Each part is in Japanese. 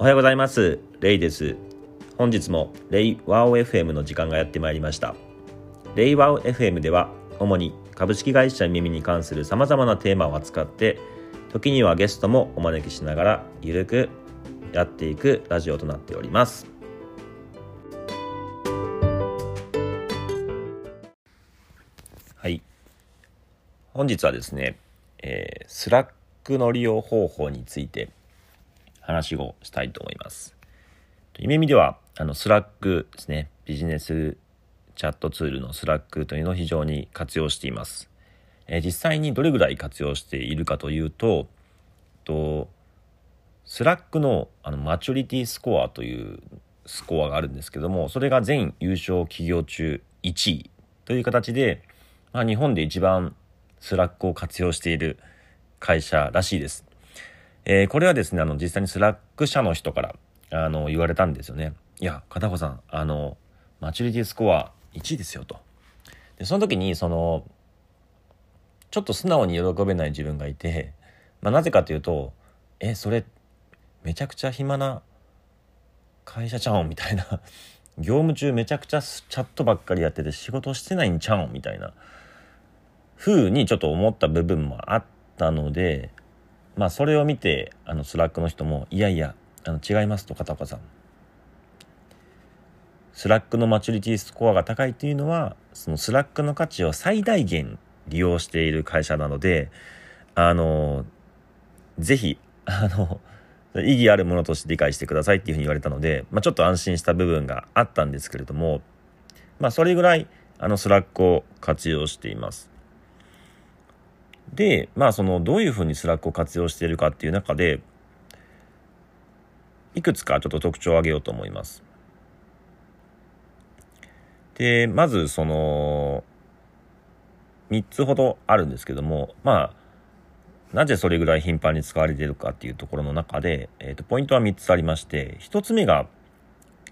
おはようございます。レイです。本日もレイワオ FM の時間がやってまいりました。レイワオ FM では主に株式会社耳に関する様々なテーマを扱って時にはゲストもお招きしながらゆるくやっていくラジオとなっております。はい。本日はですね、えー、 Slack の利用方法について話をしたいと思います。ゆめみでは、あの、 Slack ですね、ビジネスチャットツールの Slack というのを非常に活用しています。えー、実際にどれぐらい活用しているかというと、と Slack のあの Maturity Score というスコアがあるんですけども、それが全有償企業中1位という形で、まあ、日本で一番 Slack を活用している会社らしいです。えー、これはですね、あの、実際に Slack 社の人から、あの、言われたんですよね。いや、片岡さん、あの、 Maturity Score 1位ですよと。で、その時に、その、ちょっと素直に喜べない自分がいて、まあ、なぜかというと、え、それ、めちゃくちゃ暇な会社ちゃうん？みたいな。業務中めちゃくちゃチャットばっかりやってて仕事してないんちゃうん？みたいな風にちょっと思った部分もあったので、まあそれを見てあの Slack の人もいやいやあの違いますと片岡さん Slack の Maturity Score が高いというのはその Slack の価値を最大限利用している会社なのであのぜひあの意義あるものとして理解してくださいっていうふうに言われたので、まあ、ちょっと安心した部分があったんですけれども、まあ、それぐらいあの Slack を活用しています。で、まあそのどういうふうに Slack を活用しているかっていう中で、いくつかちょっと特徴を挙げようと思います。で、まずその、3つほどあるんですけども、まあ、なぜそれぐらい頻繁に使われているかっていうところの中で、えっ、ー、と、ポイントは3つありまして、1つ目が、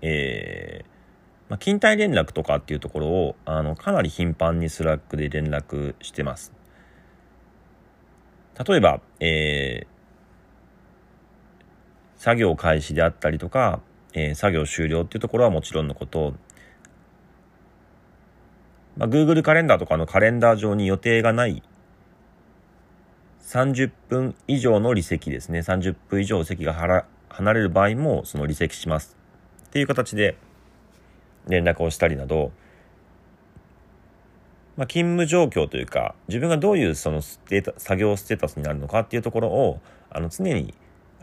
えー、まあ、勤怠連絡とかっていうところを、あの、かなり頻繁に Slack で連絡してます。例えば、えー、作業開始であったりとか、えー、作業終了っていうところはもちろんのこと、まあ、Google カレンダーとかのカレンダー上に予定がない30分以上の離席ですね。30分以上席が離れる場合もその離席します。っていう形で連絡をしたりなど、まあ、勤務状況というか自分がどういうそのステータ作業ステータスになるのかっていうところをあの常に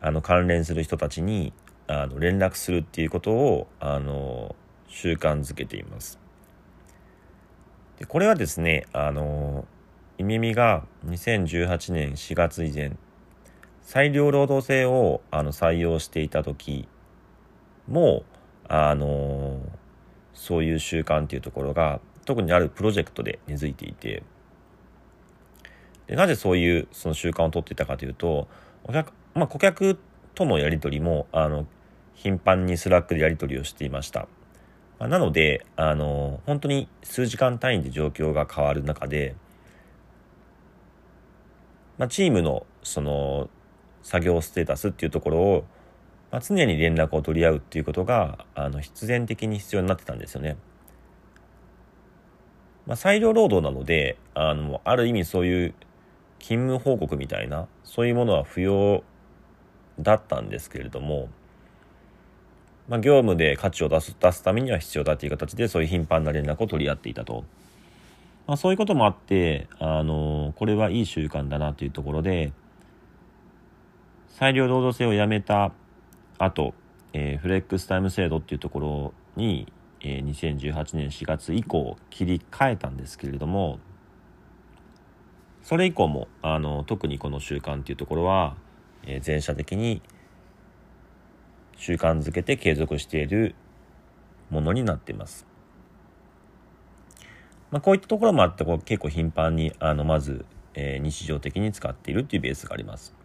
あの関連する人たちにあの連絡するっていうことをあの習慣づけています。でこれはですねあのイミミが2018年4月以前裁量労働制をあの採用していた時もあのそういう習慣っていうところが特にあるプロジェクトで根付いていてでなぜそういうその習慣をとっていたかというとお客、まあ、顧客とのやり取りもあの頻繁に Slack でやり取りをしていました。まあ、なのであの本当に数時間単位で状況が変わる中で、まあ、チームのその作業ステータスっていうところを、まあ、常に連絡を取り合うっていうことがあの必然的に必要になってたんですよね。まあ、裁量労働なので、あの、ある意味そういう勤務報告みたいな、そういうものは不要だったんですけれども、まあ、業務で価値を出す出すためには必要だという形でそういう頻繁な連絡を取り合っていたと。まあ、そういうこともあって、あの、これはいい習慣だなというところで、裁量労働制をやめた後、えー、フレックスタイム制度っていうところにえ2018年4月以降切り替えたんですけれどもそれ以降もあの特にこの習慣っていうところは、え全社的に習慣づけて継続しているものになっています。まあ、こういったところもあってこう結構頻繁にあのまず、えー、日常的に使っているっていうベースがあります。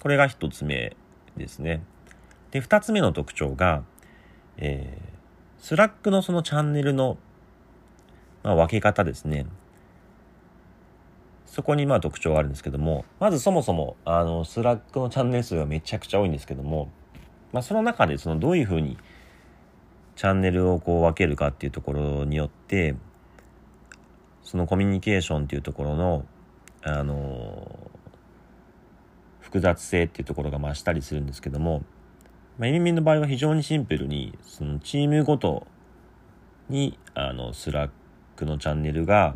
これが一つ目ですね。で二つ目の特徴が、えースラックのそのチャンネルの、まあ、分け方ですね。そこにまあ特徴があるんですけども、まずそもそも、あの、 Slack のチャンネル数がめちゃくちゃ多いんですけども、まあ、その中でそのどういうふうにチャンネルをこう分けるかっていうところによってそのコミュニケーションっていうところのあの複雑性っていうところが増したりするんですけども、まあ、ゆめみの場合は非常にシンプルにそのチームごとにあの Slack のチャンネルが、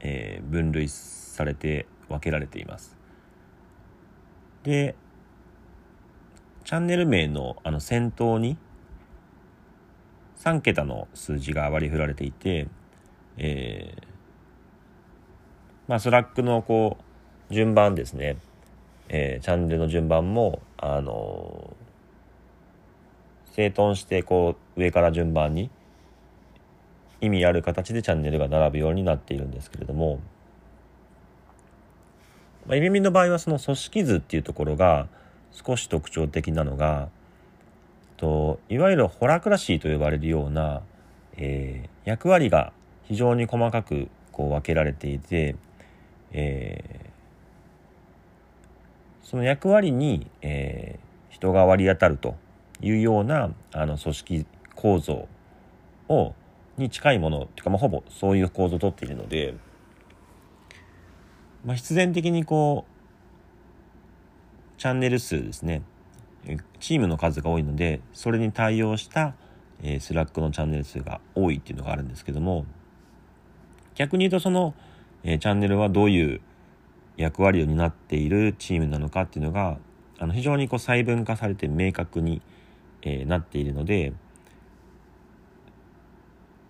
えー、分類されて分けられています。でチャンネル名のあの先頭に3桁の数字が割り振られていて、えー、まあ、 Slack のこう順番ですね、えー、チャンネルの順番も、あのー、整頓してこう上から順番に意味ある形でチャンネルが並ぶようになっているんですけれども、まあ、イミミの場合はその組織図っていうところが少し特徴的なのがといわゆるホラクラシーと呼ばれるような、えー、役割が非常に細かくこう分けられていて、えー、その役割に、えー、人が割り当たると。いうようなあの組織構造をに近いものっていうか、まあ、ほぼそういう構造をとっているので、まあ、必然的にこうチャンネル数ですね。チームの数が多いのでそれに対応した、えー、 Slack のチャンネル数が多いっていうのがあるんですけども逆に言うとそのえー、チャンネルはどういう役割を担っているチームなのかっていうのがあの非常にこう細分化されて明確に、えー、なっているので、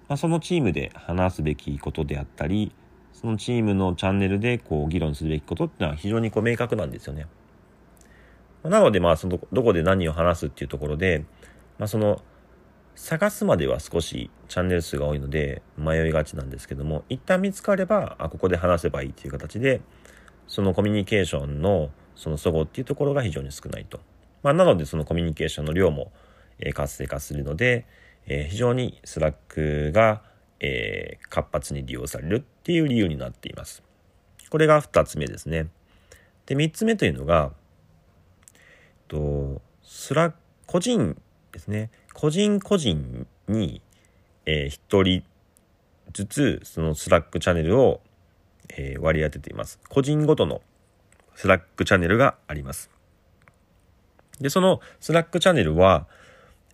まあ、そのチームで話すべきことであったりそのチームのチャンネルでこう議論するべきことってのは非常にこう明確なんですよね。なのでまあそのどこで何を話すっていうところで、まあ、その探すまでは少しチャンネル数が多いので迷いがちなんですけども一旦見つかればあここで話せばいいっていう形でそのコミュニケーションのその齟齬っていうところが非常に少ないと。まあ、なのでそのコミュニケーションの量も、え活性化するので、え、非常に Slack が、え、活発に利用されるっていう理由になっています。これが2つ目ですね。で3つ目というのがえっとスラ個人ですね個人個人に、えー、1人ずつその Slack チャンネルを、えー、割り当てています。個人ごとの Slack チャンネルがあります。で、その Slack チャンネルは、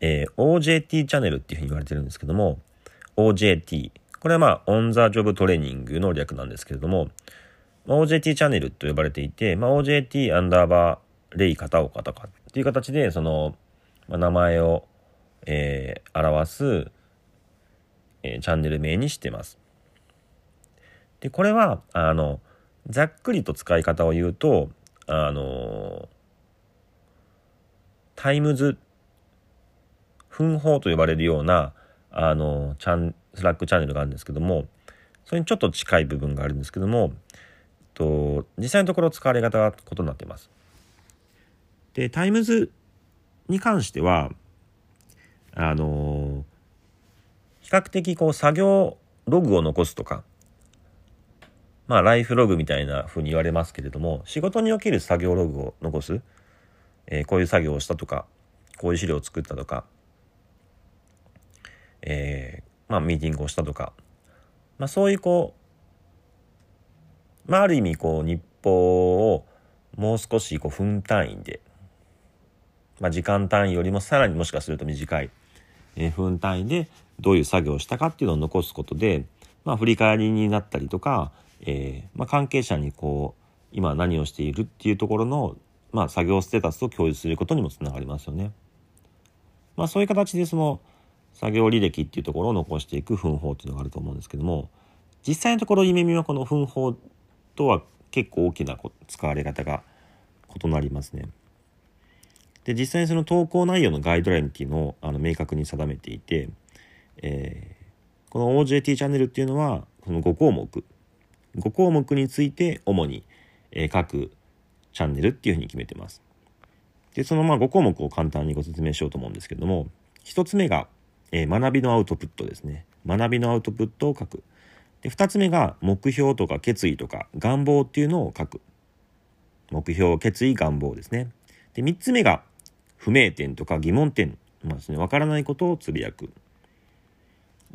えー、OJT チャンネルっていうふうに言われてるんですけども、OJT。これはまあ、 On the Job Training の略なんですけれども、OJT チャンネルと呼ばれていて、まあ、OJT アンダーバーレイ片岡とかっていう形で、その、まあ、名前をえー、表す、えー、チャンネル名にしてます。で、これは、あの、ざっくりと使い方を言うと、あの、 times、分報と呼ばれるような、あの、チャン、 Slack チャンネルがあるんですけども、それにちょっと近い部分があるんですけども、と実際のところ使われ方が異なっています。で、 times に関しては、あの比較的こう作業ログを残すとか、まあライフログみたいな風に言われますけれども、仕事における作業ログを残す、えー、こういう作業をしたとか、こういう資料を作ったとか、えー、まあミーティングをしたとか、まあそういうこう、まあある意味こう日報をもう少しこう分単位で、まあ時間単位よりもさらにもしかすると短いえ分単位でどういう作業をしたかっていうのを残すことで、まあ、振り返りになったりとか、えー、まあ、関係者にこう今何をしているっていうところの、まあ、作業ステータスを共有することにもつながりますよね。まあ、そういう形でその作業履歴っていうところを残していく分法っていうのがあると思うんですけども実際のところ夢見はこの分法とは結構大きな使われ方が異なりますね。で実際にその投稿内容のガイドラインっていうのをあの明確に定めていて、えー、この OJT チャンネルっていうのはこの5項目5項目について主に、えー、各チャンネルっていうふうに決めてます。でそのまあ5項目を簡単にご説明しようと思うんですけども1つ目が、えー、学びのアウトプットですね学びのアウトプットを書くで2つ目が目標とか決意とか願望っていうのを書く目標決意願望ですねで3つ目が不明点とか疑問点、まあですね、わからないことをつぶやく。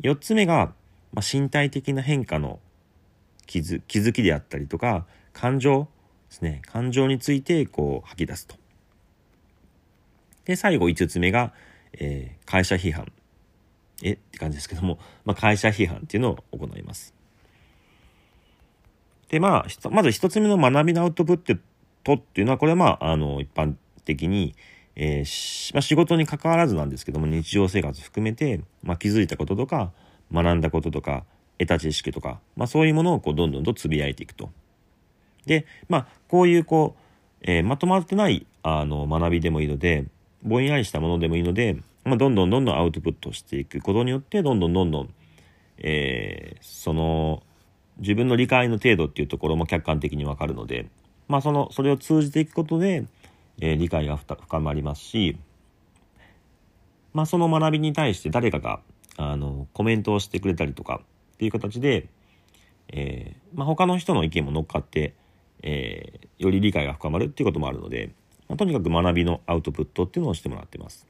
4つ目が、まあ、身体的な変化の気づ気づきであったりとか、感情ですね。感情についてこう吐き出すと。で、最後5つ目が、えー、会社批判。えって感じですけども、まあ、会社批判っていうのを行います。で、まあ、まず1つ目の学びのアウトプットっていうのは、これはまあ、あの、一般的に、えー、まあ、仕事に関わらずなんですけども、日常生活含めて、まあ、気づいたこととか、学んだこととか、得た知識とか、まあ、そういうものをこうどんどんとつぶやいていくと。で、まあ、こういうこう、えー、まとまってないあの学びでもいいので、ぼんやりしたものでもいいので、まあ、どんどんどんどんアウトプットしていくことによって、どんどんどんどん、えー、その、自分の理解の程度っていうところも客観的にわかるので、まあ、その、それを通じていくことで、えー、理解が深まりますし、まあ、その学びに対して誰かが、あの、コメントをしてくれたりとかっていう形で、えー、まあ、他の人の意見も乗っかって、えー、より理解が深まるっていうこともあるので、まあ、とにかく学びのアウトプットっていうのをしてもらってます。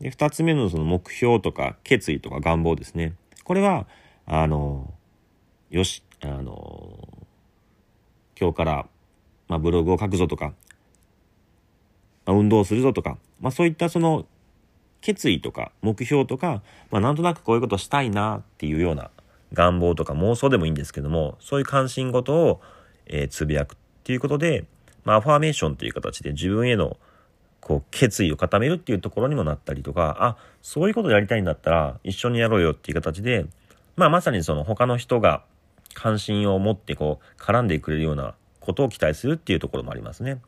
で2つ目のその目標とか決意とか願望ですね。これは、あの、よし、あの、今日から、まあ、ブログを書くぞとか、まあ、運動するぞとか、まあ、そういったその決意とか目標とか、まあ、なんとなくこういうことしたいなっていうような願望とか妄想でもいいんですけども、そういう関心事を、えー、つぶやくっていうことで、まあ、アファーメーションという形で自分へのこう決意を固めるっていうところにもなったりとか、あ、そういうことやりたいんだったら一緒にやろうよっていう形で、まあまさにその他の人が関心を持ってこう絡んでくれるようなことを期待するっていうところもありますね。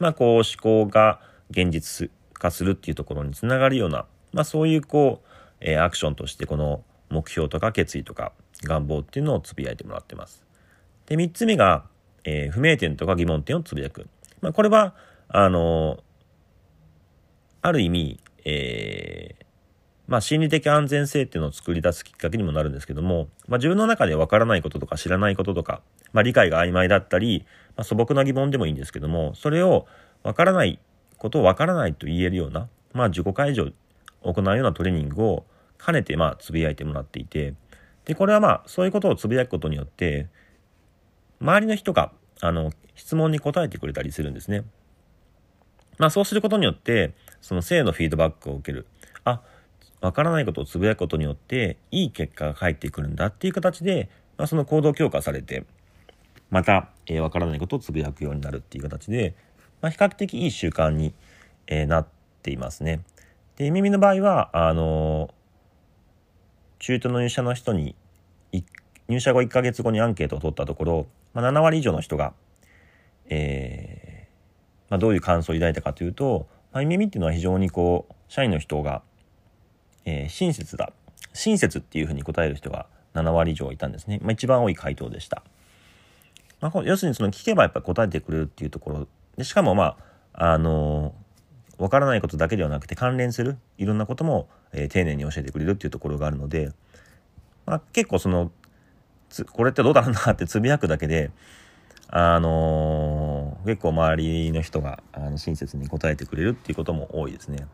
まあこう思考が現実化するっていうところにつながるような、まあそういうこう、えー、アクションとしてこの目標とか決意とか願望っていうのをつぶやいてもらってます。で、三つ目が、えー、不明点とか疑問点をつぶやく。まあ、これは、あのー、ある意味、えー、まあ、心理的安全性っていうのを作り出すきっかけにもなるんですけども、まあ、自分の中でわからないこととか知らないこととか、まあ、理解が曖昧だったり、ま、素朴な疑問でもいいんですけども、それをわからないことをわからないと言えるような、まあ、自己解除を行うようなトレーニングを兼ねて、まあ、つぶやいてもらっていて、で、これはまあ、そういうことをつぶやくことによって、周りの人が、あの、質問に答えてくれたりするんですね。まあそうすることによって、その性のフィードバックを受ける。あ、わからないことをつぶやくことによって、いい結果が返ってくるんだっていう形で、まあその行動強化されて、また、えー、わからないことをつぶやくようになるっていう形で、まあ比較的いい習慣に、えー、なっていますね。で、耳の場合は、あのー、中途の入社の人に、入社後1ヶ月後にアンケートを取ったところ、まあ、7割以上の人が、えー、まあ、どういう感想を抱いたかというと、まあ、耳っていうのは非常にこう、社員の人が、えー、親切だ。親切っていうふうに答える人が7割以上いたんですね。まあ、一番多い回答でした。まあ、要するにその聞けばやっぱり答えてくれるっていうところで、しかもまあ、あのー、わからないことだけではなくて関連するいろんなことも、えー、丁寧に教えてくれるっていうところがあるので、まあ、結構そのこれってどうだろうなってつぶやくだけで、あのー、結構周りの人があの親切に答えてくれるっていうことも多いですね。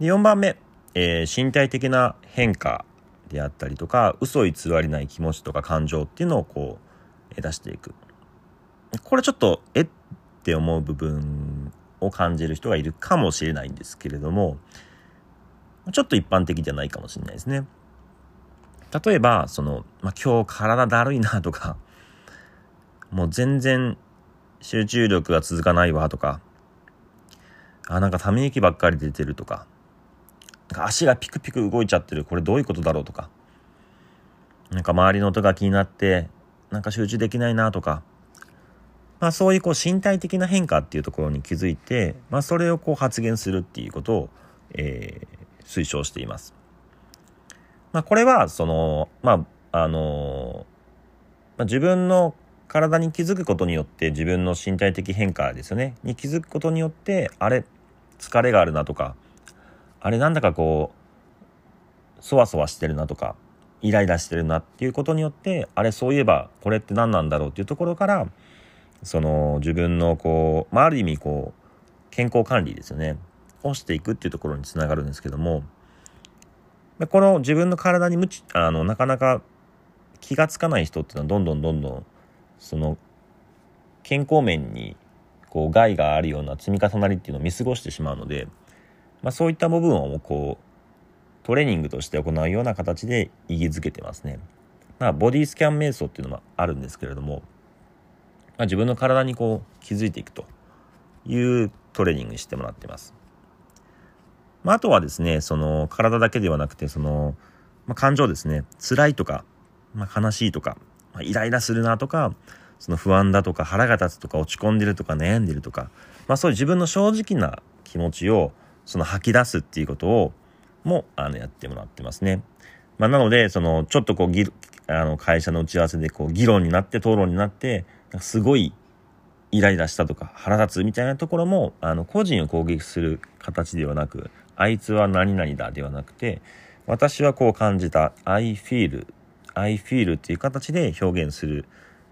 で4番目、えー、身体的な変化であったりとか嘘偽りない気持ちとか感情っていうのをこう出していく。これちょっとえって思う部分を感じる人がいるかもしれないんですけれどもちょっと一般的じゃないかもしれないですね。例えば、その、まあ、今日体だるいなとか、もう全然集中力が続かないわとか、あ、なんかため息ばっかり出てるとか、か足がピクピク動いちゃってる、これどういうことだろうとか、なんか周りの音が気になって、なんか集中できないなとか、まあそういうこう身体的な変化っていうところに気づいて、まあそれをこう発言するっていうことを、えー、推奨しています。まあ、これは、その、まあ、あの、まあ、自分の体に気づくことによって自分の身体的変化ですよね。に気づくことによって、あれ、疲れがあるなとか、あれなんだかこう、そわそわしてるなとか、イライラしてるなっていうことによって、あれそういえばこれって何なんだろうっていうところから、その自分のこう、まあ、ある意味こう健康管理ですよねをしていくっていうところにつながるんですけどもこの自分の体に無知あのなかなか気が付かない人っていうのはどんどんどんどんその健康面にこう害があるような積み重なりっていうのを見過ごしてしまうので、まあ、そういった部分をこうトレーニングとして行うような形で意義づけてますね。まあ、ボディスキャン瞑想っていうのもあるんですけれども、まあ、自分の体にこう気づいていくというトレーニングにしてもらってます。まあ、あとはですね、その体だけではなくて、その、まあ、感情ですね、辛いとか、まあ、悲しいとか、ま、イライラするなとか、その不安だとか腹が立つとか落ち込んでるとか悩んでるとか、まあそういう自分の正直な気持ちをその吐き出すっていうことをもあのやってもらってますね。まあなので、そのちょっとこうぎあの会社の打ち合わせでこう議論になって討論になってすごいイライラしたとか腹立つみたいなところもあの個人を攻撃する形ではなくあいつは何々だではなくて私はこう感じた I feel I feel っていう形で表現する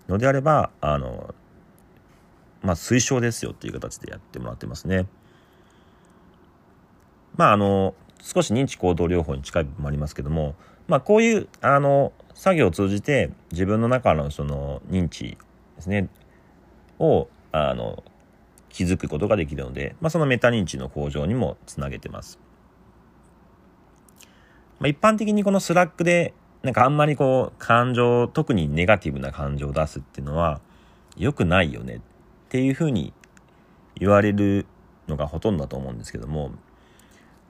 のであればあのまあ推奨ですよっていう形でやってもらってますね。まああの少し認知行動療法に近い部分もありますけどもまあこういうあの作業を通じて自分の中のその認知ですねをあの気づくことができるので、まあ、そのメタ認知の向上にもつなげてます。まあ、一般的にこの Slack でなんかあんまりこう感情特にネガティブな感情を出すっていうのは良くないよねっていうふうに言われるのがほとんどだと思うんですけども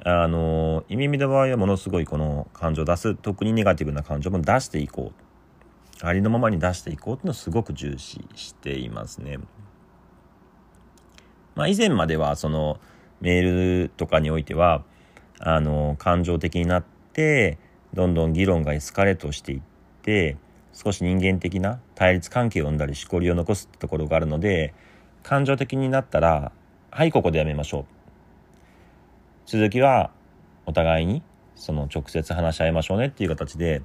あの、意味見の場合はものすごいこの感情を出す、特にネガティブな感情も出していこう。ありのままに出していこうっていうのをすごく重視していますね。まあ以前まではそのメールとかにおいては、あの、感情的になって、どんどん議論がエスカレートしていって、少し人間的な対立関係を生んだりしこりを残すってところがあるので、感情的になったら、はい、ここでやめましょう。続きはお互いにその直接話し合いましょうねっていう形で、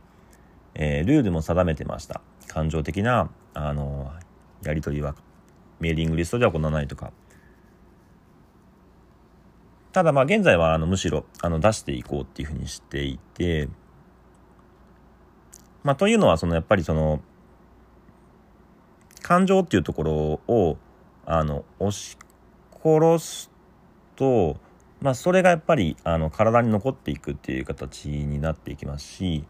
えー、ルールも定めてました感情的なあのやり取りはメーリングリストでは行わないとかただまあ現在はあのむしろあの出していこうっていうふうにしていてまあというのはそのやっぱりその感情っていうところをあの押し殺すとまあ、それがやっぱりあの体に残っていくっていう形になっていきますし、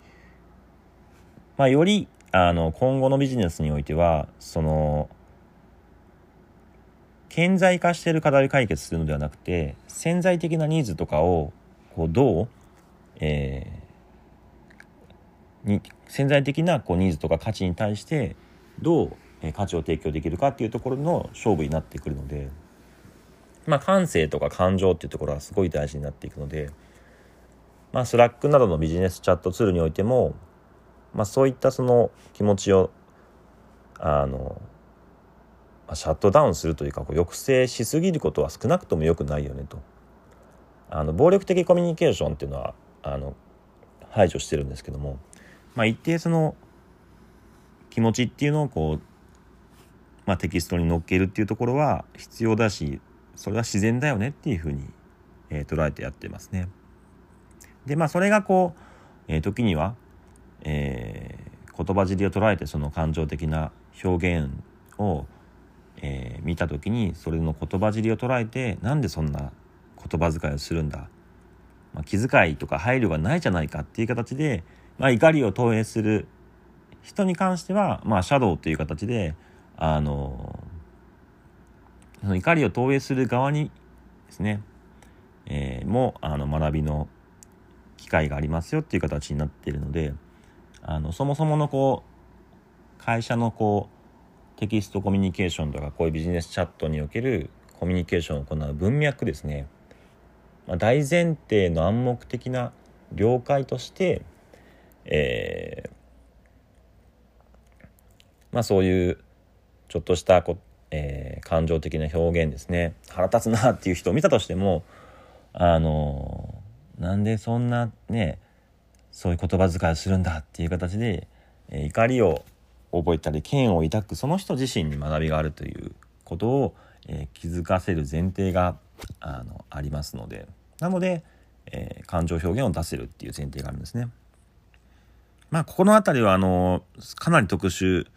まあ、よりあの今後のビジネスにおいてはその顕在化している課題を解決するのではなくて潜在的なニーズとかをこうどう、えー、に潜在的なこうニーズとか価値に対してどう価値を提供できるかっていうところの勝負になってくるので。まあ、感性とか感情っていうところはすごい大事になっていくので、まあ、 Slack などのビジネスチャットツールにおいても、まあ、そういったその気持ちをあの、まあ、シャットダウンするというかこう抑制しすぎることは少なくとも良くないよねと。あの暴力的コミュニケーションっていうのはあの排除してるんですけども、まあ、一定その気持ちっていうのをこう、まあ、テキストに乗っけるっていうところは必要だしそれは自然だよねっていうふうに、えー、捉えてやってますね。でまあそれがこう、えー、時には、えー、言葉尻を捉えてその感情的な表現を、えー、見た時にそれの言葉尻を捉えてなんでそんな言葉遣いをするんだ、まあ、気遣いとか配慮がないじゃないかっていう形で、まあ、怒りを投影する人に関しては、まあ、シャドウという形であのその怒りを投影する側にですね、えー、もあの学びの機会がありますよっていう形になっているのであのそもそものこう会社のこうテキストコミュニケーションとかこういうビジネスチャットにおけるコミュニケーションを行う文脈ですね、まあ、大前提の暗黙的な了解として、えー、まあそういうちょっとしたこえー、感情的な表現ですね腹立つなっていう人を見たとしてもあのなんでそんなねそういう言葉遣いをするんだっていう形で、えー、怒りを覚えたり剣を抱くその人自身に学びがあるということを、えー、気づかせる前提があのありますのでなので、えー、感情表現を出せるっていう前提があるんですね。まあここの辺りはあのかなり特殊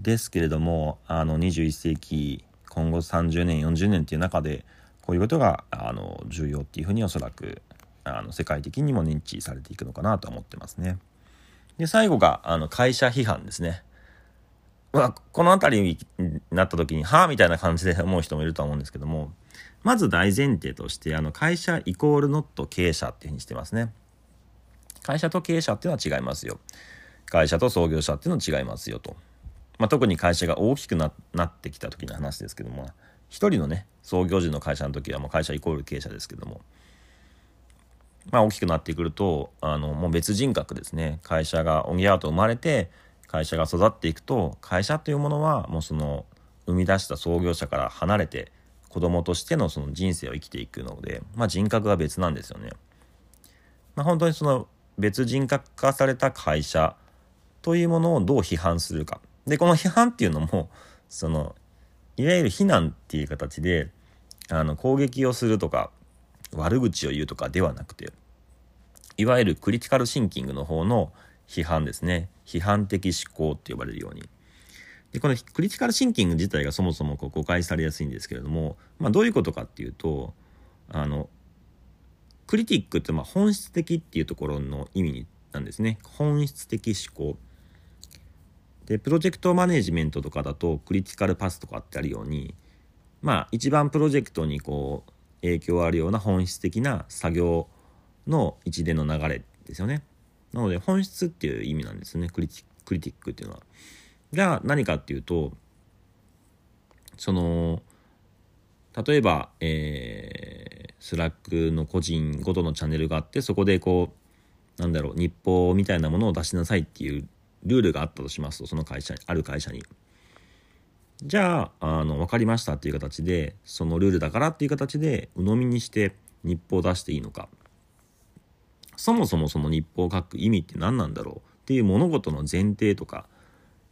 ですけれどもあの21世紀今後30年40年っていう中でこういうことがあの重要っていうふうにおそらくあの世界的にも認知されていくのかなと思ってますね。で最後があの会社批判ですね。まあ、この辺りになった時に、はあみたいな感じで思う人もいると思うんですけども、まず大前提として、あの会社イコールノット経営者っていうふうにしてますね。会社と経営者っていうのは違いますよ。会社と創業者っていうのは違いますよと。まあ、特に会社が大きくなってきた時の話ですけども、一人のね、創業時の会社の時はもう会社イコール経営者ですけども、まあ大きくなってくると、あの、もう別人格ですね。会社がおぎゃーと生まれて、会社が育っていくと、会社というものはもうその、生み出した創業者から離れて、子供としてのその人生を生きていくので、まあ人格が別なんですよね。まあ本当にその別人格化された会社というものをどう批判するか。で、この批判っていうのも、その、いわゆる非難っていう形で、あの、攻撃をするとか、悪口を言うとかではなくて、いわゆるクリティカルシンキングの方の批判ですね。批判的思考って呼ばれるように。で、このクリティカルシンキング自体がそもそもこう誤解されやすいんですけれども、まあどういうことかっていうと、あの、クリティックってまあ本質的っていうところの意味なんですね。本質的思考。で、プロジェクトマネジメントとかだとクリティカルパスとかってあるように、まあ一番プロジェクトにこう影響あるような本質的な作業の一連の流れですよね。なので本質っていう意味なんですねクリティクリティックっていうのは。じゃあ何かっていうとその例えば、えー、 Slack の個人ごとのチャンネルがあってそこでこうなんだろう日報みたいなものを出しなさいっていうルールがあったとしますとその会社にある会社に。じゃあ、あの、分かりましたっていう形で、そのルールだからっていう形で、鵜呑みにして日報を出していいのか。そもそもその日報を書く意味って何なんだろうっていう物事の前提とか、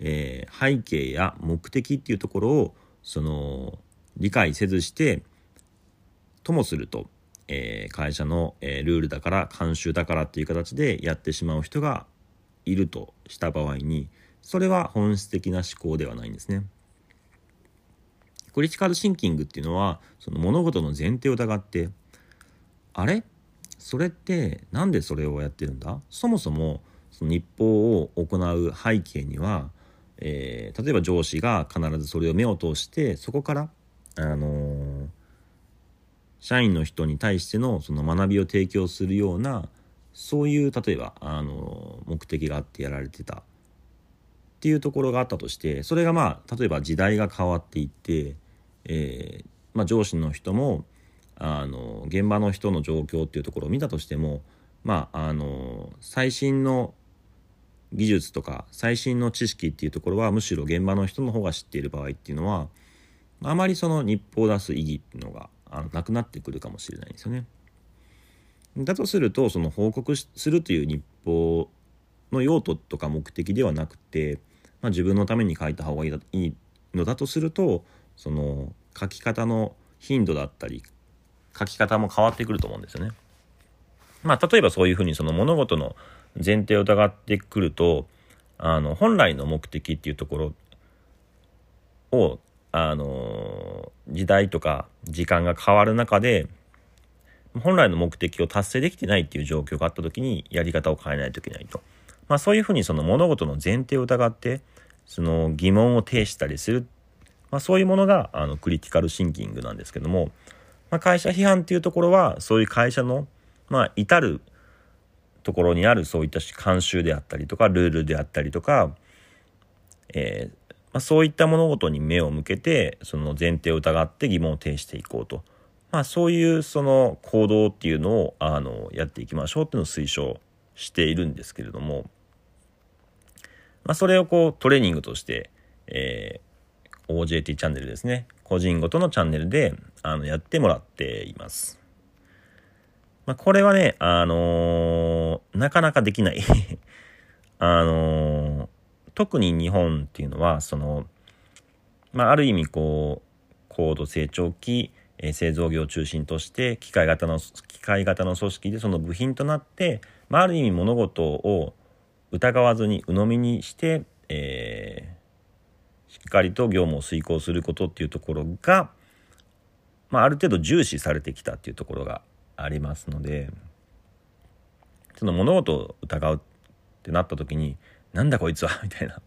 えー、背景や目的っていうところを、その、理解せずして、ともすると、えー、会社の、えー、ルールだから、慣習だからっていう形でやってしまう人がいるとした場合に、それは本質的な思考ではないんですね。クリティカルシンキングっていうのはその物事の前提を疑ってあれ？それって何でそれをやってるんだ？そもそもその日報を行う背景には、えー、例えば上司が必ずそれを目を通してそこからあのー、社員の人に対してのその学びを提供するようなそういう例えば、あのー、目的があってやられてたっていうところがあったとしてそれがまあ例えば時代が変わっていってえー、まあ、上司の人もあの現場の人の状況っていうところを見たとしてもまああの最新の技術とか最新の知識っていうところはむしろ現場の人の方が知っている場合っていうのはあまりその日報を出す意義っていうのがあのなくなってくるかもしれないですよね。だとするとその報告するという日報の用途とか目的ではなくて、まあ、自分のために書いた方がいいのだとするとその書き方の頻度だったり書き方も変わってくると思うんですよね。まあ例えばそういうふうにその物事の前提を疑ってくるとあの本来の目的っていうところをあの時代とか時間が変わる中で本来の目的を達成できてないっていう状況があった時にやり方を変えないといけないと。まあそういうふうにその物事の前提を疑ってその疑問を呈したりするまあ、そういうものがあのクリティカルシンキングなんですけども、まあ、会社批判っていうところはそういう会社の、まあ、至るところにあるそういった慣習であったりとかルールであったりとか、えー、まあ、そういった物事に目を向けてその前提を疑って疑問を呈していこうと、まあ、そういうその行動っていうのをあのやっていきましょうっていうのを推奨しているんですけれども、まあ、それをこうトレーニングとして、えー OJT チャンネルですね。個人ごとのチャンネルで、あの、やってもらっています。まあ、これはね、あのー、なかなかできない あのー、特に日本っていうのはその、まあ、ある意味こう高度成長期、えー、製造業を中心として機械型の機械型の組織でその部品となって、まあ、ある意味物事を疑わずに鵜呑みにして、えー、しっかりと業務を遂行することっていうところが、まあ、ある程度重視されてきたっていうところがありますのでその物事を疑うってなった時になんだこいつは？みたいな。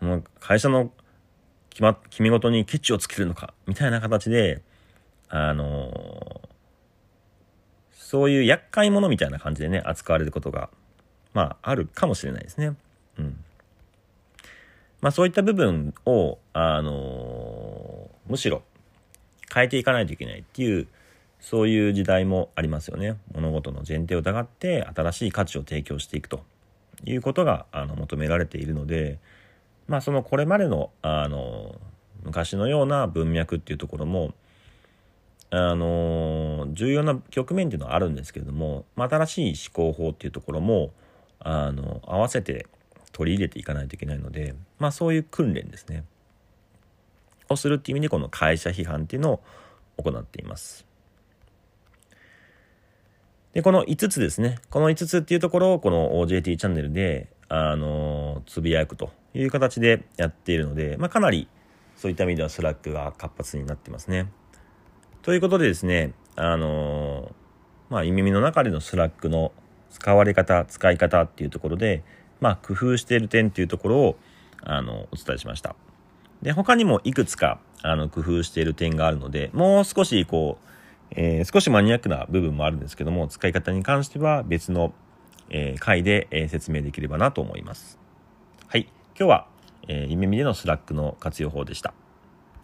もう会社の決ま、決め事にケチをつけるのか？みたいな形で、あのー、そういう厄介者みたいな感じでね、扱われることが、まあ、あるかもしれないですね。うん。まあ、そういった部分を、あのー、むしろ変えていかないといけないっていう、そういう時代もありますよね。物事の前提を疑って新しい価値を提供していくと。いうことがあの求められているので、まあ、そのこれまでのあの昔のような文脈っていうところもあの重要な局面っていうのはあるんですけれども、まあ、新しい思考法っていうところもあの合わせて取り入れていかないといけないので、まあ、そういう訓練ですねをするっていう意味でこの会社批判っていうのを行っています。で、この5つですね。この5つっていうところを、この OJT チャンネルで、あの、つぶやくという形でやっているので、まあ、かなり、そういった意味では Slack が活発になってますね。ということでですね、あの、まあ、耳の中での Slack の使われ方、使い方っていうところで、まあ、工夫している点っていうところを、あの、お伝えしました。で、他にもいくつか、あの、工夫している点があるので、もう少し、こう、えー、少しマニアックな部分もあるんですけども、使い方に関しては別の、えー、回で、えー、説明できればなと思います。はい。今日は、えー、夢見での Slack の活用法でした。